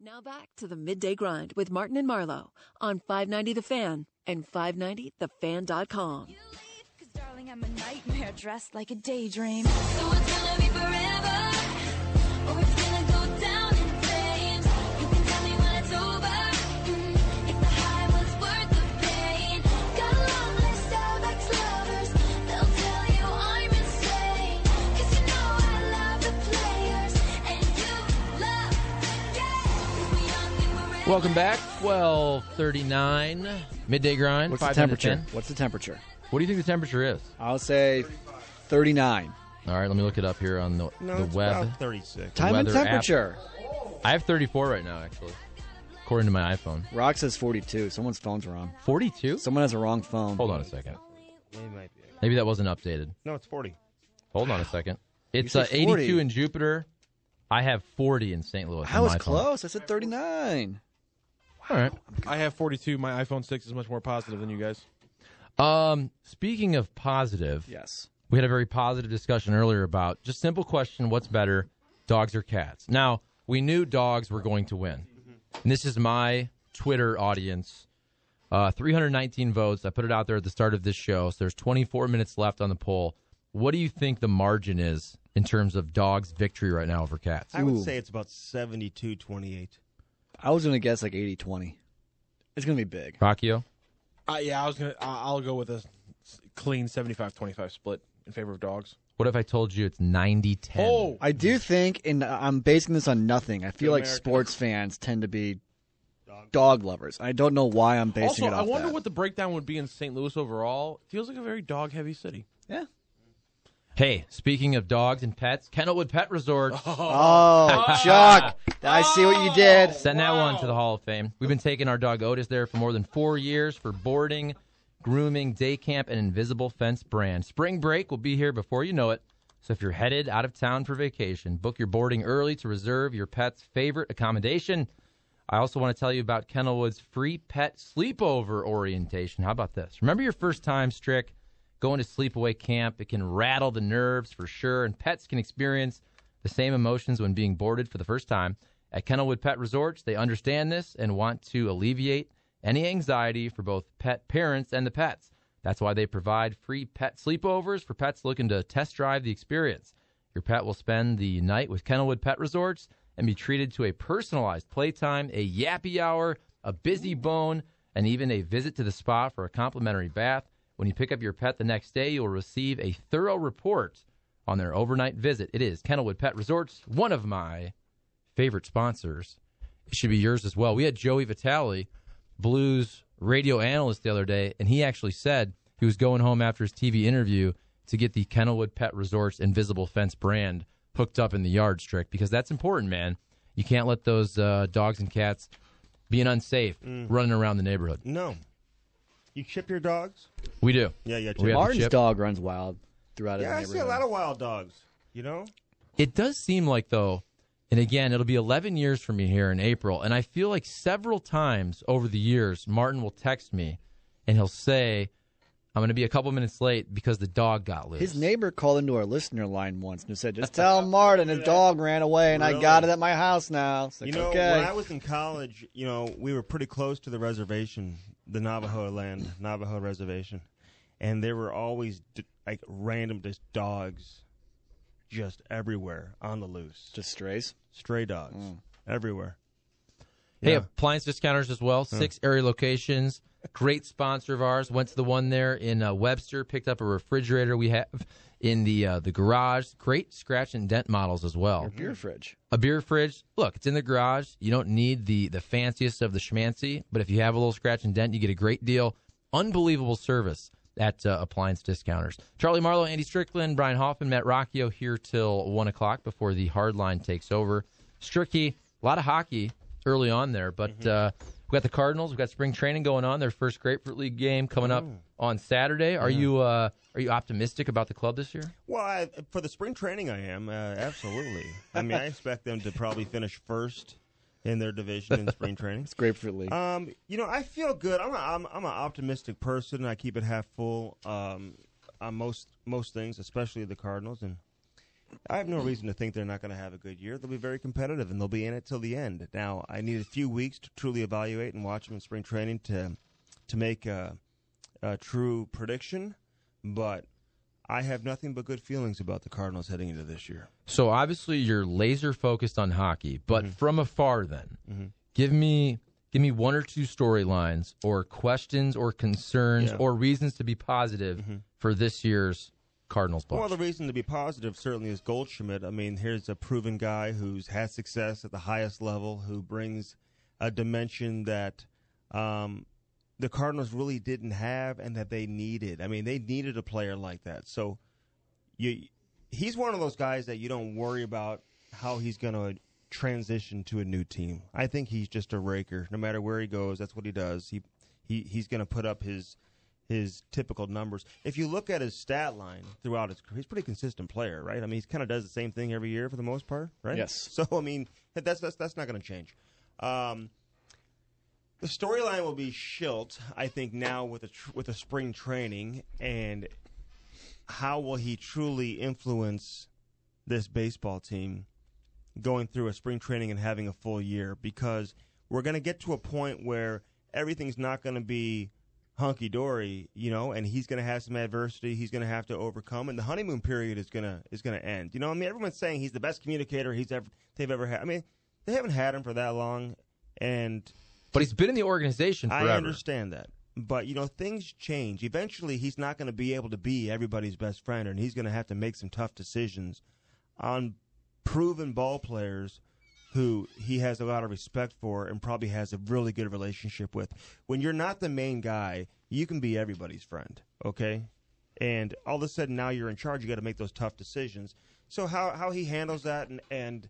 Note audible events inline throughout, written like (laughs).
Now back to the midday grind with Martin and Marlowe on 590 The Fan and 590thefan.com. Cause darling, I'm a nightmare dressed like a daydream. So it's gonna be forever, or it's gonna Welcome back. 1239. Midday grind. What's the temperature? What's the temperature? What do you think the temperature is? I'll say 39. All right, let me look it up here on the, No, the it's web. about 36. Time and weather app. temperature. I have 34 right now, actually, according to my iPhone. Rock says 42. Someone's phone's wrong. 42? Someone has a wrong phone. Hold on a second. They might be. Maybe that wasn't updated. No, it's 40. Hold on a second. It's uh, 82 40. in Jupiter. I have 40 in St. Louis. I was close. I said 39. All right. I have 42. My iPhone 6 is much more positive than you guys. Um, speaking of positive, Yes. we had a very positive discussion earlier about just simple question: What's better, dogs or cats? Now we knew dogs were going to win, and this is my Twitter audience. Uh, 319 votes. I put it out there at the start of this show. So there's 24 minutes left on the poll. What do you think the margin is in terms of dogs' victory right now over cats? I would Ooh. say it's about 72 28. I was going to guess like 80 20. It's going to be big. Rocchio? Uh, yeah, I was gonna. I- I'll go with a s- clean 75-25 split in favor of dogs. What if I told you it's 90 10? Oh, I do think, and I'm basing this on nothing, I feel Good like American. sports fans tend to be dog lovers. I don't know why I'm basing also, it I wonder that. what the breakdown would be in St. Louis overall. It feels like a very dog-heavy city. Yeah. Hey, speaking of dogs and pets, Kennelwood Pet Resort. Oh, oh (laughs) Chuck. I see what you did. Send that one to the Hall of Fame. We've been taking our dog Otis there for more than four years for boarding, grooming, day camp, and invisible fence brand. Spring break will be here before you know it. So if you're headed out of town for vacation, book your boarding early to reserve your pet's favorite accommodation. I also want to tell you about Kennelwood's free pet sleepover orientation. How about this? Remember your first time, Strick, going to sleepaway camp? It can rattle the nerves for sure, and pets can experience the same emotions when being boarded for the first time. At Kennelwood Pet Resorts, they understand this and want to alleviate any anxiety for both pet parents and the pets. That's why they provide free pet sleepovers for pets looking to test drive the experience. Your pet will spend the night with Kennelwood Pet Resorts and be treated to a personalized playtime, a yappy hour, a busy bone, and even a visit to the spa for a complimentary bath. When you pick up your pet the next day, you'll receive a thorough report on their overnight visit. It is Kennelwood Pet Resorts, one of my favorite sponsors. It should be yours as well. We had Joey Vitale, Blues radio analyst, the other day, and he actually said he was going home after his TV interview to get the Kennelwood Pet Resorts Invisible Fence brand hooked up in the yard strict because that's important, man. You can't let those uh, dogs and cats being unsafe running around the neighborhood. No. You chip your dogs? We do. Yeah, yeah. Chip. We have the Martin's chip. dog runs wild throughout yeah, I see a neighborhood. lot of wild dogs. You know? It does seem like though, and again, it'll be 11 years for me here in April, and I feel like several times over the years, Martin will text me, and he'll say, "I'm going to be a couple minutes late because the dog got loose." His neighbor called into our listener line once and said, "Just tell Martin his dog ran away and I got it at my house now." It's like, you know, okay. when I was in college, you know, we were pretty close to the reservation, the Navajo land, Navajo reservation, and there were always d- like random just dogs, just everywhere on the loose, Just strays. stray dogs everywhere. Hey, Yeah. appliance discounters as well. Six area locations. Great sponsor of ours. Went to the one there in uh, Webster. Picked up a refrigerator we have in the uh, the garage. Great scratch and dent models as well. Your beer fridge. A beer fridge. Look, it's in the garage. You don't need the the fanciest of the schmancy, but if you have a little scratch and dent, you get a great deal. Unbelievable service at uh, appliance discounters. Charlie Marlowe, Andy Strickland, Brian Hoffman, Matt Rocchio here till one o'clock before the hard line takes over. Stricky, a lot of hockey early on there, but Mm-hmm. uh, we got the Cardinals. We got spring training going on. Their first Grapefruit League game coming up Oh. on Saturday. Are you uh, are you optimistic about the club this year? Well, I, for the spring training, I am uh, absolutely. I mean, I (laughs) expect them to probably finish first in their division in spring training. It's Grapefruit League. Um, you know, I feel good. I'm a, I'm I'm an optimistic person. I keep it half full. Um, on most most things, especially the Cardinals, and I have no reason to think they're not going to have a good year. They'll be very competitive, and they'll be in it till the end. Now, I need a few weeks to truly evaluate and watch them in spring training to to make a, a true prediction, but. I have nothing but good feelings about the Cardinals heading into this year. So obviously you're laser focused on hockey, but Mm-hmm. from afar, then give me give me one or two storylines or questions or concerns Yeah. Mm-hmm. or reasons to be positive for this year's Cardinals ball. Well, the reason to be positive certainly is Goldschmidt. I mean, here's a proven guy who's had success at the highest level, who brings a dimension that um, the Cardinals really didn't have and that they needed. I mean, they needed a player like that. So you, he's one of those guys that you don't worry about how he's going to transition to a new team. I think he's just a raker. No matter where he goes, that's what he does. He he he's going to put up his his typical numbers. If you look at his stat line throughout his career, he's a pretty consistent player, right? I mean, he kind of does the same thing every year for the most part, right? Yes. So I mean, that's that's that's not going to change. Um, the storyline will be Shildt, I think, now with a tr- with a spring training, and how will he truly influence this baseball team going through a spring training and having a full year? Because we're going to get to a point where everything's not going to be hunky dory, you know, and he's going to have some adversity he's going to have to overcome, and the honeymoon period is going to is going to end. You know, I mean, everyone's saying he's the best communicator he's ever they've ever had. I mean, they haven't had him for that long, and but he's been in the organization forever. I understand that. But you know, things change. Eventually, he's not going to be able to be everybody's best friend, and he's going to have to make some tough decisions on proven ball players who he has a lot of respect for and probably has a really good relationship with. When you're not the main guy, you can be everybody's friend, okay? And all of a sudden now you're in charge, you got to make those tough decisions. So how how he handles that and and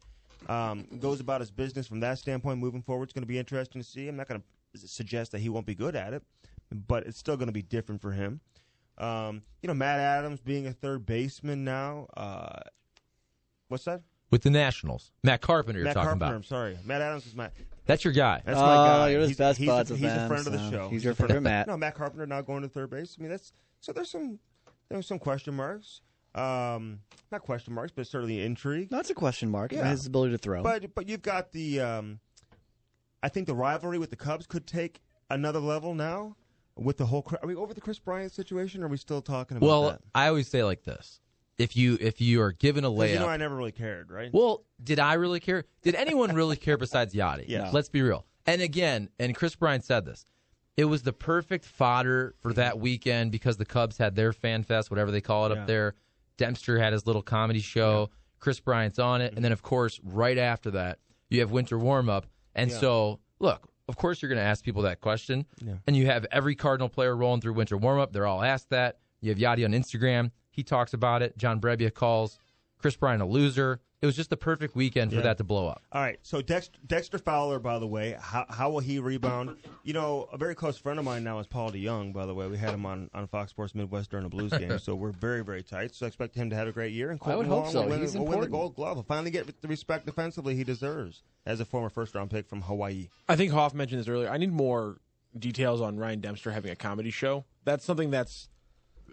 um, goes about his business from that standpoint moving forward is going to be interesting to see. I'm not going to suggest that he won't be good at it, but it's still going to be different for him. Um, you know, Matt Adams being a third baseman now. Uh, what's that? With the Nationals, Matt Carpenter, you're Matt talking Carpenter. about. I'm sorry, Matt Adams is my. That's your guy. That's Oh, my guy. you're his he's, best he's, buds a, with he's a them, friend of the show. he's your favorite Matt. No, Matt Carpenter not going to third base. I mean, that's so. There's some there's some question marks. Um, not question marks, but certainly intrigue. That's a question mark. Yeah. His ability to throw. But but you've got the um, I think the rivalry with the Cubs could take another level now with the whole. Are we over the Kris Bryant situation? Or are we still talking about Well, that? I always say like this: if you if you are given a layup, you know I never really cared, right? Well, did I really care? Did anyone really care besides Yadi? Yeah. Let's be real. And again, and Kris Bryant said this. It was the perfect fodder for that weekend because the Cubs had their fan fest, whatever they call it Yeah. up there. Dempster had his little comedy show. Kris Bryant's on it, and then of course, right after that, you have winter warm up. And Yeah. so, look, of course, you're going to ask people that question, and you have every Cardinal player rolling through winter warm up. They're all asked that. You have Yadi on Instagram. He talks about it. John Brebbia calls Kris Bryant a loser. It was just the perfect weekend for Yeah. that to blow up. All right. So Dexter, Dexter Fowler, by the way, how, how will he rebound? You know, a very close friend of mine now is Paul DeJong. By the way, we had him on, on Fox Sports Midwest during a Blues (laughs) game, so we're very very tight. So I expect him to have a great year. And I would Kolten hope Wong so. Will win, He's will win the. Gold Glove. He'll finally get the respect defensively he deserves as a former first round pick from Hawaii. I think Hoff mentioned this earlier. I need more details on Ryan Dempster having a comedy show. That's something that's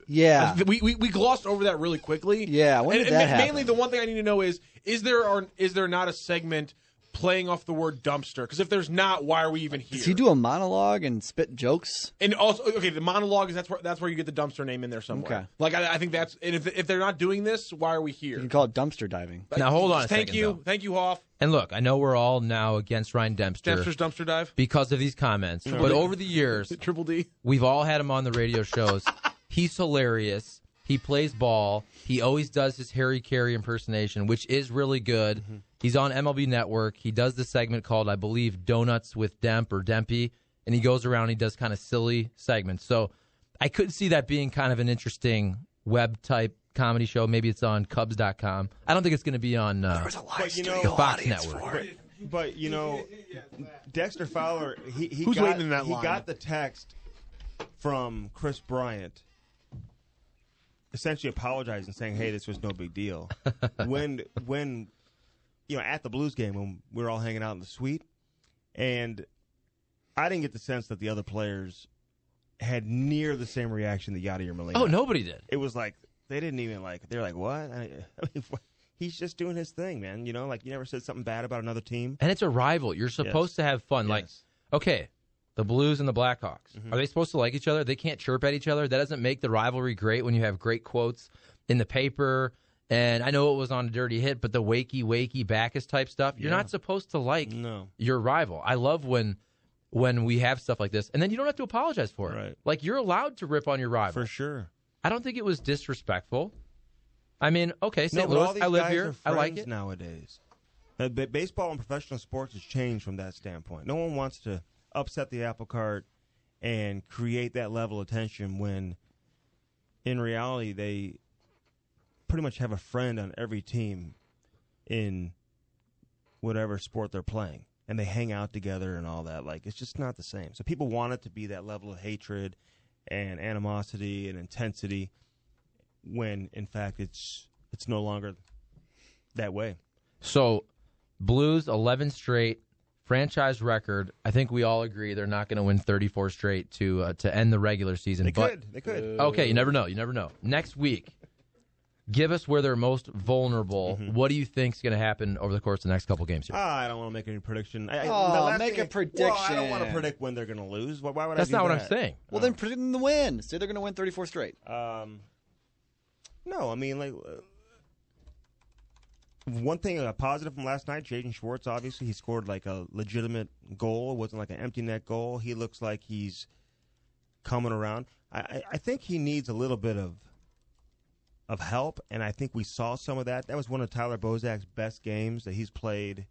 yeah. we, we we glossed over that really quickly. Yeah, when did and that ma- happen? Mainly, the one thing I need to know is is there or is there not a segment playing off the word dumpster? Because if there's not, why are we even here? Does he do a monologue and spit jokes? And also, okay, the monologue is that's where that's where you get the dumpster name in there somewhere. Okay. Like I, I think that's and if if they're not doing this, why are we here? You can call it dumpster diving. Now hold on a Thank second, you, though. thank you, Hoff. And look, I know we're all now against Ryan Dempster Dempster's dumpster dive. because of these comments, but over the years, (laughs) Triple D. we've all had him on the radio shows. (laughs) He's hilarious. He plays ball. He always does his Harry Caray impersonation, which is really good. Mm-hmm. He's on MLB Network. He does this segment called, I believe, Donuts with Demp or Dempy, and he goes around. And he does kind of silly segments. So I could see that being kind of an interesting web type comedy show. Maybe it's on Cubs.com. I don't think it's going to be on uh, But you know, the Fox Network. But, But you know, Dexter Fowler, he, he Who's got, waiting in that he line? got the text from Kris Bryant, essentially apologizing, saying, "Hey, this was no big deal." (laughs) when when you know at the Blues game when we were all hanging out in the suite, and I didn't get the sense that the other players had near the same reaction that Yadier Molina. Oh, nobody did. It was like they didn't even like. They're like, "What?" I, (laughs) mean, what? he's just doing his thing, man. You know, like you never said something bad about another team. And it's a rival. You're supposed to have fun. Like, okay, the Blues and the Blackhawks. Mm-hmm. Are they supposed to like each other? They can't chirp at each other. That doesn't make the rivalry great when you have great quotes in the paper. And I know it was on a dirty hit, but the wakey wakey Backus type stuff, you're Yeah. not supposed to like No. your rival. I love when when we have stuff like this, and then you don't have to apologize for it. Right. Like you're allowed to rip on your rival For sure. I don't think it was disrespectful. I mean, okay, St. No, Louis, I live here. I like it. nowadays. Baseball and professional sports has changed from that standpoint. No one wants to upset the apple cart and create that level of tension when, in reality, they pretty much have a friend on every team in whatever sport they're playing, and they hang out together and all that. Like it's just not the same. So people want it to be that level of hatred and animosity and intensity when in fact it's it's no longer that way. So, Blues 11 straight franchise record. I think we all agree they're not going to win 34 straight to uh, to end the regular season. They but could. They could. okay, you never know. You never know. Next week, give us where they're most vulnerable. Mm-hmm. What do you think's going to happen over the course of the next couple games here? Ah, I don't want to make any prediction. I, I- Oh, the last make thing a I- Well, I don't want to predict when they're going to lose. Why, why would That's I? do not what I'm saying. Well, then predict the win. Say they're going to win 34 straight. Um, no, I mean like uh, one thing uh, positive from last night. Jaden Schwartz, obviously, he scored like a legitimate goal. It wasn't like an empty net goal. He looks like he's coming around. I, I, I think he needs a little bit of of help, and I think we saw some of that. That was one of Tyler Bozak's best games that he's played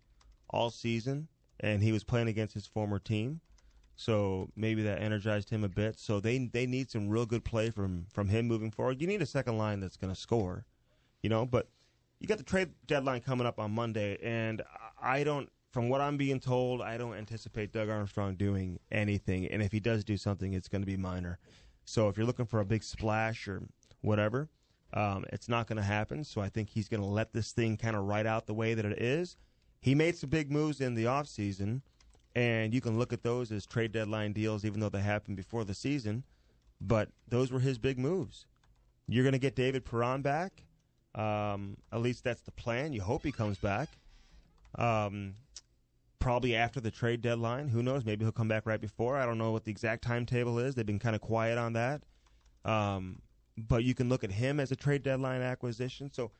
all season, and he was playing against his former team. So maybe that energized him a bit. So they they need some real good play from from him moving forward. You need a second line that's going to score, you know. But you got the trade deadline coming up on Monday, and I don't, from what I'm being told, I don't anticipate Doug Armstrong doing anything. And if he does do something, it's going to be minor. So if you're looking for a big splash or whatever, um, it's not going to happen. So I think he's going to let this thing kind of ride out the way that it is. He made some big moves in the offseason, and you can look at those as trade deadline deals, even though they happened before the season. But those were his big moves. You're going to get David Perron back. Um, at least that's the plan. You hope he comes back. Um, probably after the trade deadline. Who knows? Maybe he'll come back right before. I don't know what the exact timetable is. They've been kind of quiet on that. Um, but you can look at him as a trade deadline acquisition. So,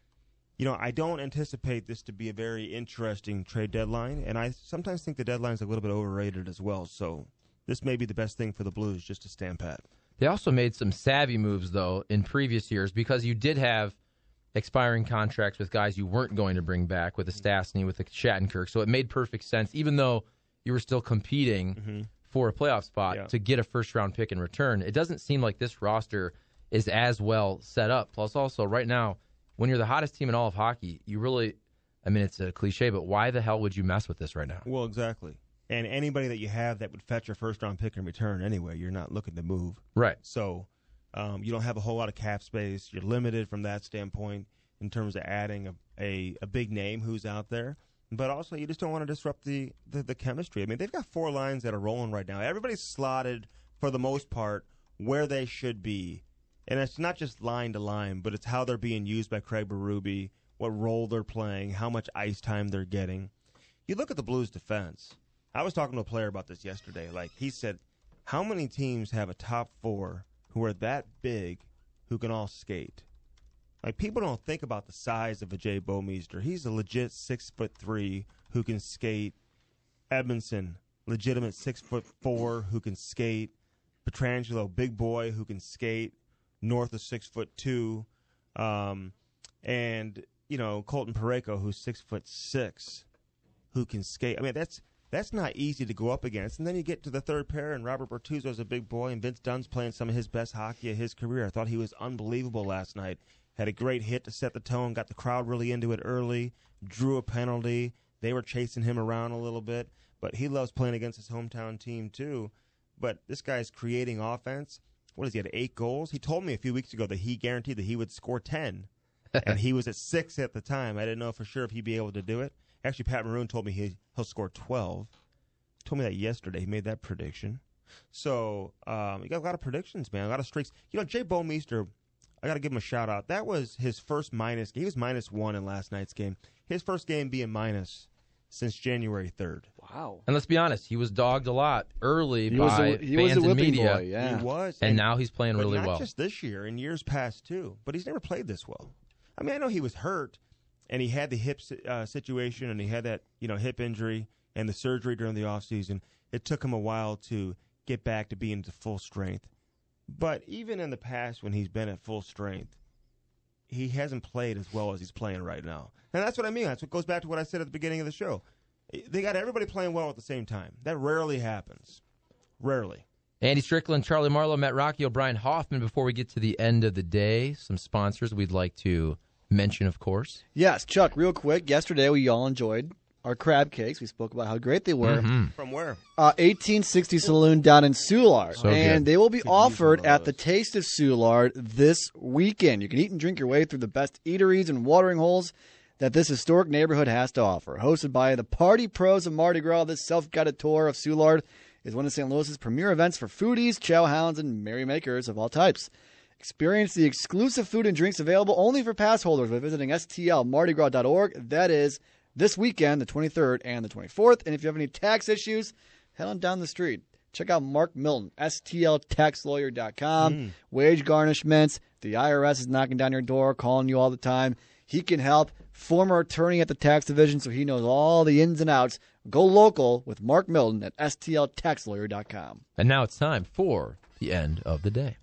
you know, I don't anticipate this to be a very interesting trade deadline, and I sometimes think the deadline's a little bit overrated as well. So, this may be the best thing for the Blues just to stand pat. They also made some savvy moves though in previous years because you did have expiring contracts with guys you weren't going to bring back with the Stastny, with the Shattenkirk. So it made perfect sense, even though you were still competing mm-hmm. for a playoff spot Yeah. to get a first round pick in return. It doesn't seem like this roster is as well set up. Plus, also right now, when you're the hottest team in all of hockey, you really, I mean, it's a cliche, but why the hell would you mess with this right now? Well, exactly. And anybody that you have that would fetch your first round pick in return anyway, you're not looking to move. Right. So um, you don't have a whole lot of cap space. You're limited from that standpoint in terms of adding a, a, a big name who's out there. But also, you just don't want to disrupt the, the, the chemistry. I mean, they've got four lines that are rolling right now. Everybody's slotted, for the most part, where they should be. And it's not just line to line, but it's how they're being used by Craig Berube, what role they're playing, how much ice time they're getting. You look at the Blues defense. I was talking to a player about this yesterday. Like he said, how many teams have a top four who are that big who can all skate? Like people don't think about the size of a Jay Bouwmeester. He's a legit six foot three who can skate. Edmundson, legitimate six foot four who can skate. Pietrangelo, big boy who can skate, north of six foot two, um, and you know Colton Parayko who's six foot six, who can skate. I mean that's that's not easy to go up against. And then you get to the third pair, and Robert Bortuzzo's a big boy, and Vince Dunn's playing some of his best hockey of his career. I thought he was unbelievable last night. Had a great hit to set the tone, got the crowd really into it early, drew a penalty, they were chasing him around a little bit, but he loves playing against his hometown team too. But this guy's creating offense. What is he had eight goals? He told me a few weeks ago that he guaranteed that he would score ten, (laughs) and he was at six at the time. I didn't know for sure if he'd be able to do it. Actually, Pat Maroon told me he he'll score twelve. told me that yesterday. He made that prediction. So um, you got a lot of predictions, man. A lot of streaks. You know, Jay Bouwmeester, I got to give him a shout out. That was his first minus. He was minus one in last night's game. His first game being minus since January third. Wow. And let's be honest, he was dogged a lot early He was by a- he was fans a and media. boy, yeah. He was, and, now he's playing but really not well. just this year, in years past too. But he's never played this well. I mean, I know he was hurt, and he had the hip uh, situation, and he had that you know hip injury and the surgery during the off season. It took him a while to get back to being to full strength. But even in the past, when he's been at full strength, he hasn't played as well as he's playing right now. And that's what I mean. That's what goes back to what I said at the beginning of the show. They got everybody playing well at the same time. That rarely happens. Rarely. Andy Strickland, Charlie Marlowe, Matt Rocky, O'Brien Hoffman. Before we get to the end of the day, some sponsors we'd like to mention, of course. Yes, Chuck, real quick. Yesterday, we all enjoyed our crab cakes. We spoke about how great they were. Mhm. From where? Uh, 1860 Saloon down in Soulard. So and good. they will be offered at the Taste of Soulard this weekend. You can eat and drink your way through the best eateries and watering holes that this historic neighborhood has to offer. Hosted by the Party Pros of Mardi Gras, this self guided tour of Soulard is one of St. Louis's premier events for foodies, chow hounds, and merrymakers of all types. Experience the exclusive food and drinks available only for pass holders by visiting stlmardigras.org. That is this weekend, the 23rd and the 24th. And if you have any tax issues, head on down the street. Check out Mark Milton, stltaxlawyer.com. Hmm. Wage garnishments. The IRS is knocking down your door, calling you all the time. He can help. Former attorney at the tax division, so he knows all the ins and outs. Go local with Mark Milton at stltaxlawyer.com. And now it's time for the end of the day.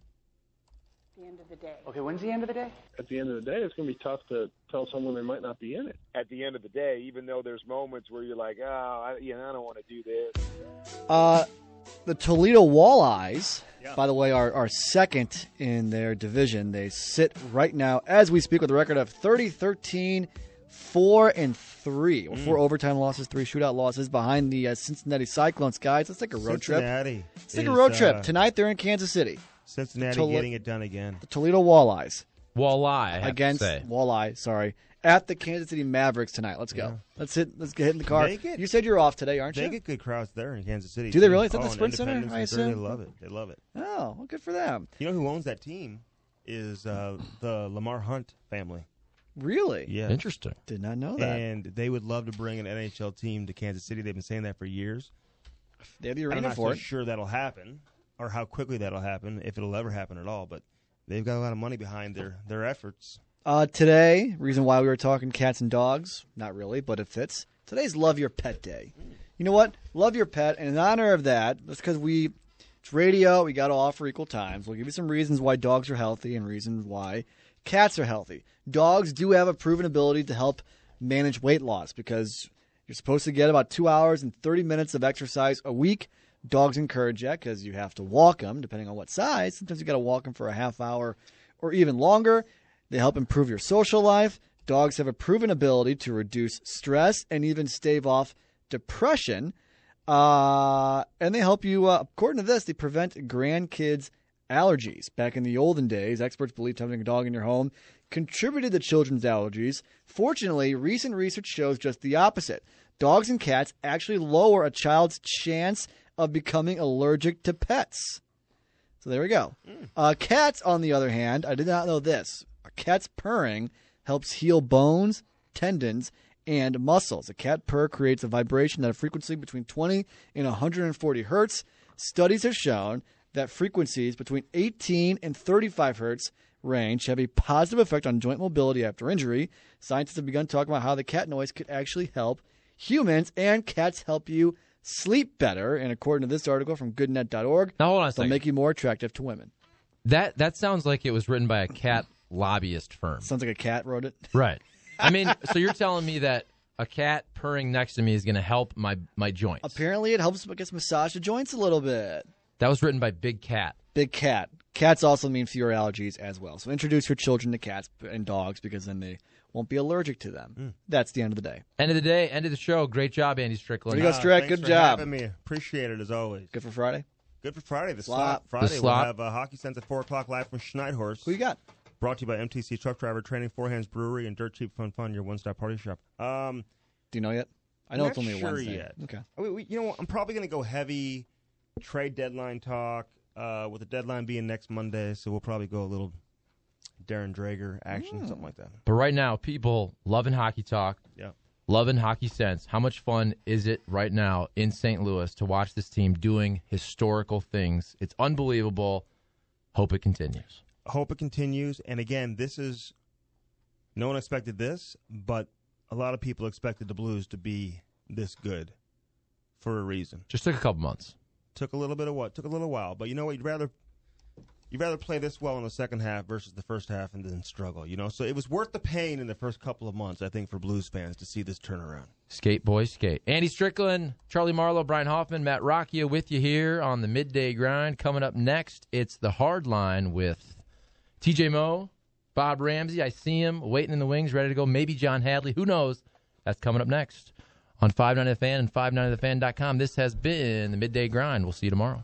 Okay, when's the end of the day? At the end of the day, it's going to be tough to tell someone they might not be in it. At the end of the day, even though there's moments where you're like, oh, I, you know, I don't want to do this. Uh, the Toledo Walleyes, by the way, are, are second in their division. They sit right now, as we speak, with a record of 30 13, 4 and 3. Well, Four overtime losses, three shootout losses behind the uh, Cincinnati Cyclones. Guys, let's take a road Cincinnati trip. Let's take a road trip. uh, Tonight they're in Kansas City. Cincinnati Tole- getting it done again. The Toledo Walleyes. Walleye, I have to against say. Walleye, sorry. At the Kansas City Mavericks tonight. Let's go. Let's hit. Let's get in the car. Get- you said you're off today, aren't They you? They get good crowds there in Kansas City. Do they really? Is that the Oh, and Sprint Center, I assume? They love it. They love it. Oh, well, good for them. You know who owns that team? Is uh, the Lamar Hunt family. Really? Yeah. Interesting. Did not know that. And they would love to bring an NHL team to Kansas City. They've been saying that for years. They have the I'm arena not for so it. sure that'll happen, or how quickly that'll happen, if it'll ever happen at all. But they've got a lot of money behind their their efforts. Uh, today, reason why we were talking cats and dogs, not really, but it fits. Today's Love Your Pet Day. You know what? Love your pet, and in honor of that, that's because we it's radio. We got to offer equal times. We'll give you some reasons why dogs are healthy and reasons why cats are healthy. Dogs do have a proven ability to help manage weight loss because you're supposed to get about two hours and 30 minutes of exercise a week. Dogs encourage that because you have to walk them, depending on what size. Sometimes you got to walk them for a half hour or even longer. They help improve your social life. Dogs have a proven ability to reduce stress and even stave off depression. Uh, and they help you, uh, according to this, they prevent grandkids' allergies. Back in the olden days, experts believed having a dog in your home contributed to children's allergies. Fortunately, recent research shows just the opposite. Dogs and cats actually lower a child's chance of becoming allergic to pets. So there we go. Uh, cats, on the other hand, I did not know this. A cat's purring helps heal bones, tendons, and muscles. A cat purr creates a vibration at a frequency between 20 and 140 hertz. Studies have shown that frequencies between 18 and 35 hertz range have a positive effect on joint mobility after injury. Scientists have begun talking about how the cat noise could actually help humans, and cats help you sleep better. And according to this article from goodnet.org, Now hold on a they'll make you more attractive to women. That that sounds like it was written by a cat lobbyist firm. Sounds like a cat wrote it. (laughs) Right. I mean, so you're telling me that a cat purring next to me is going to help my my joints? Apparently, it helps I guess massage the joints a little bit. That was written by Big Cat. Big cat. Cats also mean fewer allergies as well. So introduce your children to cats and dogs because then they won't be allergic to them. That's the end of the day. End of the day, end of the show. Great job, Andy Strickland. There you go, Strick. thanks Good for job. having me. Appreciate it as always. Good for Friday. Good for Friday. The Slop. slot. The Friday slop. we'll have uh, Hockey Sense at 4 o'clock live from Schneithorst. Who you got? Brought to you by MTC Truck Driver Training, Four Hands Brewery, and Dirt Cheap Fun Fun, your one-stop party shop. Um, Do you know yet? I know not it's only a sure Wednesday. yet. Okay. I mean, we, you know, what? I'm probably going to go heavy trade deadline talk uh, with the deadline being next Monday, so we'll probably go a little Darren Dreger action, Hmm. something like that. But right now, people loving hockey talk, Yeah. loving hockey sense. How much fun is it right now in St. Louis to watch this team doing historical things? It's unbelievable. Hope it continues. hope it continues. And again, this is no one expected this, but a lot of people expected the Blues to be this good for a reason. Just took a couple months. Took a little bit of what? Took a little while, but you know what? You'd rather you'd rather play this well in the second half versus the first half and then struggle. You know, so it was worth the pain in the first couple of months, I think, for Blues fans to see this turnaround. Skate boys, skate. Andy Strickland, Charlie Marlowe, Brian Hoffman, Matt Rocchio with you here on the midday grind. Coming up next, it's the hard line with TJ Moe, Bob Ramsey. I see him waiting in the wings, ready to go. Maybe John Hadley. Who knows? That's coming up next on 590 The Fan and 590thefan.com. This has been the midday grind. We'll see you tomorrow.